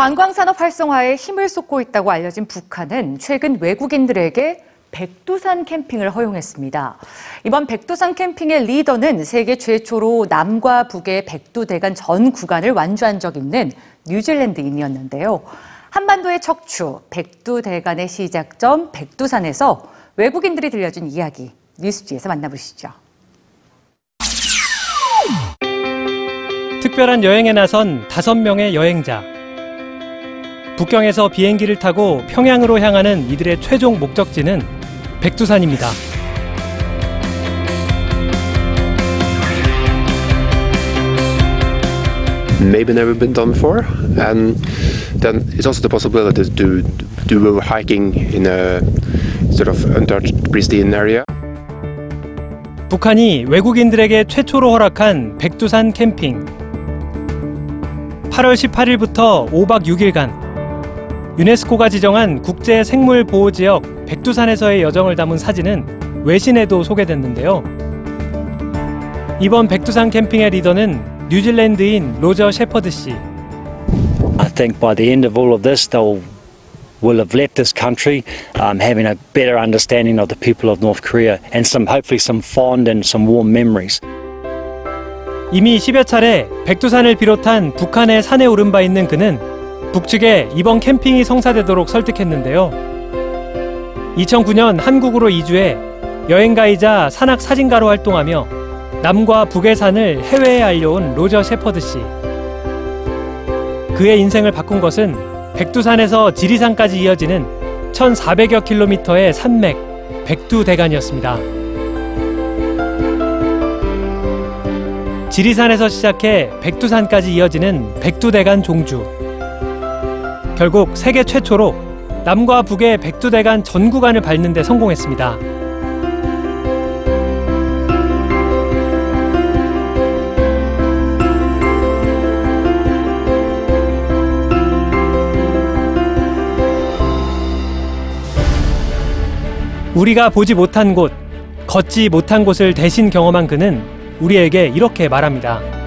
관광산업 활성화에 힘을 쏟고 있다고 알려진 북한은 최근 외국인들에게 백두산 캠핑을 허용했습니다. 이번 백두산 캠핑의 리더는 세계 최초로 남과 북의 백두대간 전 구간을 완주한 적 있는 뉴질랜드인이었는데요. 한반도의 척추, 백두대간의 시작점 백두산에서 외국인들이 들려준 이야기 뉴스지에서 만나보시죠. 특별한 여행에 나선 다섯 명의 여행자. 북경에서 비행기를 타고 평양으로 향하는 이들의 최종 목적지는 백두산입니다. maybe never been done before. And then it's also the possibility to do hiking in a sort of untouched, pristine area. 북한이 외국인들에게 최초로 허락한 백두산 캠핑. 8월 18일부터 5박 6일간 유네스코가 지정한 국제 생물 보호 지역 백두산에서의 여정을 담은 사진은 외신에도 소개됐는데요. 이번 백두산 캠핑의 리더는 뉴질랜드인 로저 셰퍼드 씨. I think by the end of all of this, they'll will have left this country um, having a better understanding of the people of North Korea and some hopefully some fond and some warm memories. 이미 10여 차례 백두산을 비롯한 북한의 산에 오른 바 있는 그는 북측에 이번 캠핑이 성사되도록 설득했는데요. 2009년 한국으로 이주해 여행가이자 산악 사진가로 활동하며 남과 북의 산을 해외에 알려온 로저 셰퍼드 씨. 그의 인생을 바꾼 것은 백두산에서 지리산까지 이어지는 1,400여 킬로미터의 산맥 백두대간이었습니다. 지리산에서 시작해 백두산까지 이어지는 백두대간 종주. 결국 세계 최초로 남과 북의 백두대간 전 구간을 밟는 데 성공했습니다. 우리가 보지 못한 곳, 걷지 못한 곳을 대신 경험한 그는 우리에게 이렇게 말합니다.